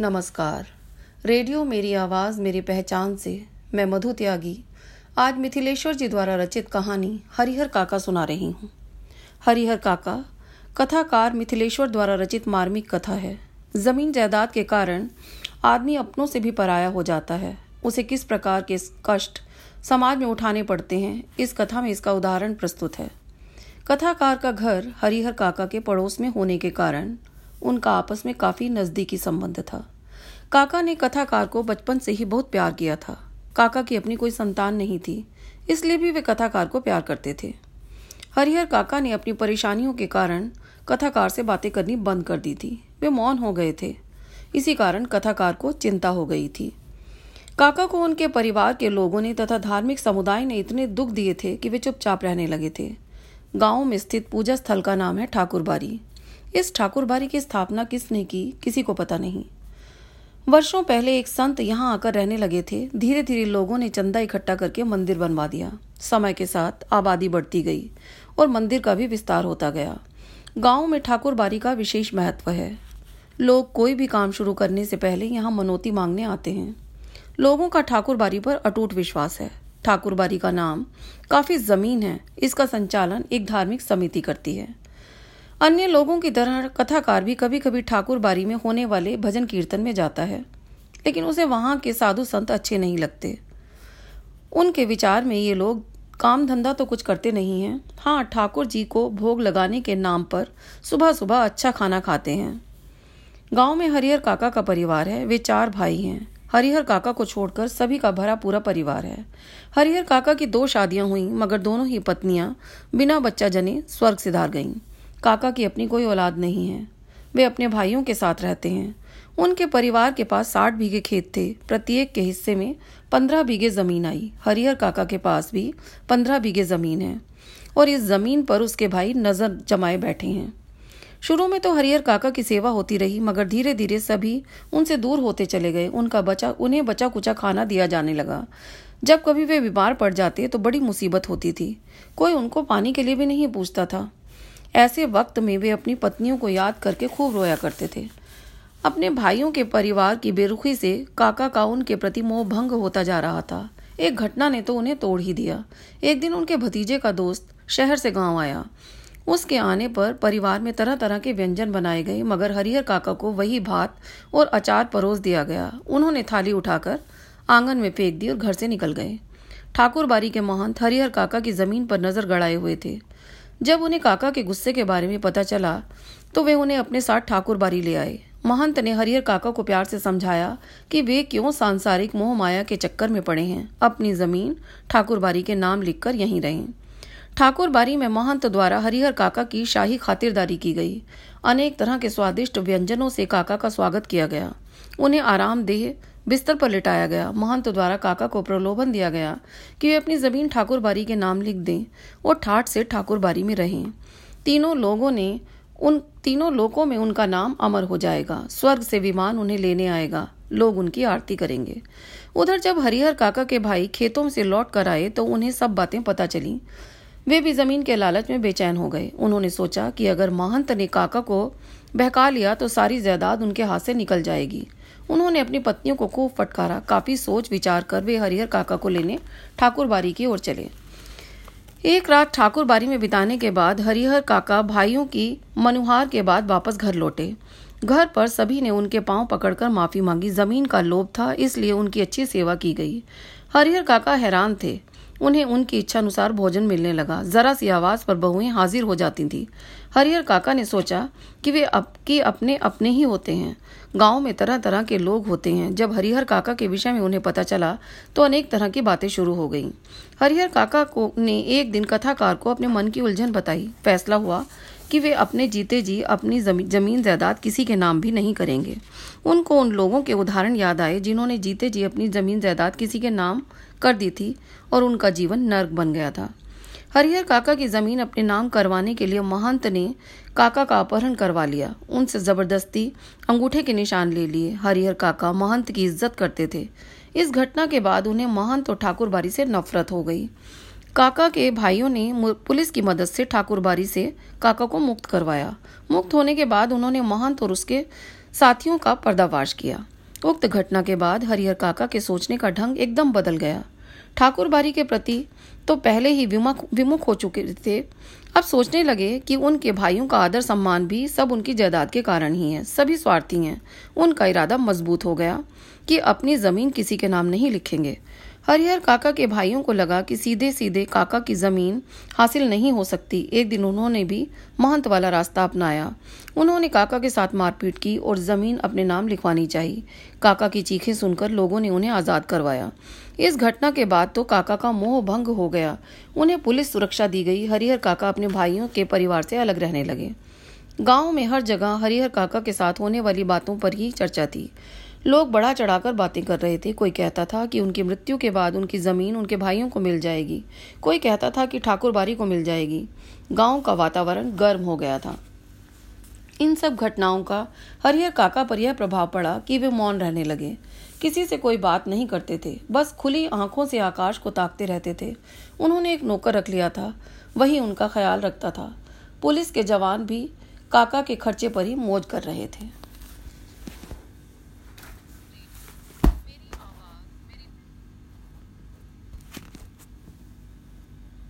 नमस्कार। रेडियो मेरी आवाज़, मेरी पहचान से मैं मधु त्यागी। आज मिथिलेश्वर जी द्वारा रचित कहानी हरिहर काका सुना रही हूँ। हरिहर काका, कथाकार मिथिलेश्वर द्वारा रचित मार्मिक कथा है। ज़मीन जायदाद के कारण आदमी अपनों से भी पराया हो जाता है। उसे किस प्रकार के कष्ट समाज में उठाने पड़ते हैं, इस कथा में इसका उदाहरण प्रस्तुत है। कथाकार का घर हरिहर काका के पड़ोस में होने के कारण उनका आपस में काफ़ी नजदीकी संबंध था। काका ने कथाकार को बचपन से ही बहुत प्यार किया था। काका की अपनी कोई संतान नहीं थी, इसलिए भी वे कथाकार को प्यार करते थे। हरिहर काका ने अपनी परेशानियों के कारण कथाकार से बातें करनी बंद कर दी थी। वे मौन हो गए थे। इसी कारण कथाकार को चिंता हो गई थी। काका को उनके परिवार के लोगों ने तथा धार्मिक समुदाय ने इतने दुख दिए थे कि वे चुपचाप रहने लगे थे। गाँव में स्थित पूजा स्थल का नाम है ठाकुरबारी। इस ठाकुरबारी की स्थापना किसने की, किसी को पता नहीं। वर्षों पहले एक संत यहाँ आकर रहने लगे थे। धीरे धीरे लोगों ने चंदा इकट्ठा करके मंदिर बनवा दिया। समय के साथ आबादी बढ़ती गई और मंदिर का भी विस्तार होता गया। गाँव में ठाकुरबारी का विशेष महत्व है। लोग कोई भी काम शुरू करने से पहले यहाँ मनोती मांगने आते हैं। लोगों का ठाकुरबारी पर अटूट विश्वास है। ठाकुरबारी का नाम काफ़ी ज़मीन है। इसका संचालन एक धार्मिक समिति करती है। अन्य लोगों की तरह कथाकार भी कभी कभी ठाकुर बारी में होने वाले भजन कीर्तन में जाता है, लेकिन उसे वहाँ के साधु संत अच्छे नहीं लगते। उनके विचार में ये लोग काम धंधा तो कुछ करते नहीं हैं। हाँ ठाकुर जी को भोग लगाने के नाम पर सुबह सुबह अच्छा खाना खाते हैं। गाँव में हरिहर काका का परिवार है, वे चार भाई हैं। हरिहर काका को छोड़कर सभी का भरा पूरा परिवार है। हरिहर काका की दो शादियाँ हुई, मगर दोनों ही पत्नियाँ बिना बच्चा जने स्वर्ग सिधार गईं। काका की अपनी कोई औलाद नहीं है। वे अपने भाइयों के साथ रहते हैं। उनके परिवार के पास साठ बीघे खेत थे। प्रत्येक के हिस्से में पंद्रह बीघे ज़मीन आई। हरिहर काका के पास भी पंद्रह बीघे ज़मीन है। और इस ज़मीन पर उसके भाई नज़र जमाए बैठे हैं। शुरू में तो हरिहर काका की सेवा होती रही, मगर धीरे धीरे सभी उनसे दूर होते चले गए। उनका बचा, उन्हें बचा कुचा खाना दिया जाने लगा। जब कभी वे बीमार पड़ जाते तो बड़ी मुसीबत होती थी। कोई उनको पानी के लिए भी नहीं पूछता था। ऐसे वक्त में वे अपनी पत्नियों को याद करके खूब रोया करते थे। अपने भाइयों के परिवार की बेरुखी से काका का उनके प्रति मोह भंग होता जा रहा था। एक घटना ने तो उन्हें तोड़ ही दिया। एक दिन उनके भतीजे का दोस्त शहर से गाँव आया। उसके आने पर परिवार में तरह तरह के व्यंजन बनाए गए, मगर हरिहर काका को वही भात और अचार परोस दिया गया। उन्होंने थाली उठाकर आँगन में फेंक दी और घर से निकल गए। ठाकुर बारी के महंत हरिहर काका की ज़मीन पर नज़र गड़ाए हुए थे। जब उन्हें काका के गुस्से के बारे में पता चला तो वे उन्हें अपने साथ ठाकुर बारी ले आए। महंत ने हरिहर काका को प्यार से समझाया कि वे क्यों सांसारिक मोह माया के चक्कर में पड़े हैं। अपनी ज़मीन, ठाकुर बारी के नाम लिखकर यहीं रहें। ठाकुर बारी में महंत द्वारा हरिहर काका की शाही खातिरदारी की गई। अनेक तरह के स्वादिष्ट व्यंजनों से काका का स्वागत किया गया। उन्हें आरामदेह बिस्तर पर लिटाया गया। महंत द्वारा काका को प्रलोभन दिया गया कि वे अपनी ज़मीन ठाकुर बारी के नाम लिख दें और ठाठ से ठाकुर बारी में रहें। तीनों लोगों ने उन, तीनों लोगों में उनका नाम अमर हो जाएगा। स्वर्ग से विमान उन्हें लेने आएगा। लोग उनकी आरती करेंगे। उधर जब हरिहर काका के भाई खेतों से लौट कर आए तो उन्हें सब बातें पता चली। वे भी ज़मीन के लालच में बेचैन हो गए। उन्होंने सोचा कि अगर महंत ने काका को बहका लिया तो सारी जायदाद उनके हाथ से निकल जाएगी। उन्होंने अपनी पत्नियों को खूब फटकारा। काफ़ी सोच, विचार कर वे हरिहर काका को लेने ठाकुर बारी की ओर चले। एक रात ठाकुर बारी में बिताने के बाद हरिहर काका भाइयों की मनुहार के बाद वापस घर लौटे। घर पर सभी ने उनके पाँव पकड़कर माफ़ी मांगी। ज़मीन का लोभ था, इसलिए उनकी अच्छी सेवा की गई। हरिहर काका हैरान थे। उन्हें उनकी इच्छा अनुसार भोजन मिलने लगा। जरा सी आवाज़ पर बहुएँ हाजिर हो जाती थी। हरिहर काका ने सोचा कि वे अब, कि अपने अपने ही होते हैं। गाँव में तरह तरह के लोग होते हैं। जब हरिहर काका के विषय में उन्हें पता चला तो अनेक तरह की बातें शुरू हो गईं। हरिहर काका को, ने एक दिन कथाकार को अपने मन की उलझन बताई। फैसला हुआ कि वे अपने जीते जी अपनी ज़मीन जायदाद किसी के नाम भी नहीं करेंगे। उनको उन लोगों के उदाहरण याद आए जिन्होंने जीते जी अपनी ज़मीन जायदाद किसी के नाम कर दी थी और उनका जीवन नर्क बन गया था। हरिहर काका की ज़मीन अपने नाम करवाने के लिए महंत ने काका का अपहरण करवा लिया। उनसे ज़बरदस्ती अंगूठे के निशान ले लिए। हरिहर काका महंत की इज़्ज़त करते थे। इस घटना के बाद उन्हें महंत और ठाकुरबारी से नफरत हो गई। काका के भाइयों ने पुलिस की मदद से ठाकुरबारी से काका को मुक्त करवाया। मुक्त होने के बाद उन्होंने महंत और उसके साथियों का पर्दावाश किया। उक्त घटना के बाद हरिहर काका के सोचने का ढंग एकदम बदल गया। ठाकुर बारी के प्रति तो पहले ही विमुख विमुख हो चुके थे। अब सोचने लगे कि उनके भाइयों का आदर सम्मान भी सब उनकी जायदाद के कारण ही है। सभी स्वार्थी हैं। उनका इरादा मज़बूत हो गया कि अपनी ज़मीन किसी के नाम नहीं लिखेंगे। हरिहर काका के भाइयों को लगा कि सीधे सीधे काका की ज़मीन हासिल नहीं हो सकती। एक दिन उन्होंने भी महंत वाला रास्ता अपनाया। उन्होंने काका के साथ मारपीट की और ज़मीन अपने नाम लिखवानी चाहिए काका की चीखें सुनकर लोगों ने उन्हें आज़ाद करवाया। इस घटना के बाद तो काका का मोह भंग हो गया। उन्हें पुलिस सुरक्षा दी गई। हरिहर काका अपने भाइयों के परिवार से अलग रहने लगे। गाँव में हर जगह हरिहर काका के साथ होने वाली बातों पर ही चर्चा थी। लोग बड़ा चढ़ाकर बातें कर रहे थे। कोई कहता था कि उनकी मृत्यु के बाद उनकी ज़मीन उनके भाइयों को मिल जाएगी। कोई कहता था कि ठाकुर बारी को मिल जाएगी। गाँव का वातावरण गर्म हो गया था। इन सब घटनाओं का हरिहर काका पर यह प्रभाव पड़ा कि वे मौन रहने लगे। किसी से कोई बात नहीं करते थे। बस खुली आँखों से आकाश को ताकते रहते थे। उन्होंने एक नौकर रख लिया था। वही उनका ख्याल रखता था। पुलिस के जवान भी काका के खर्चे पर ही मौज कर रहे थे।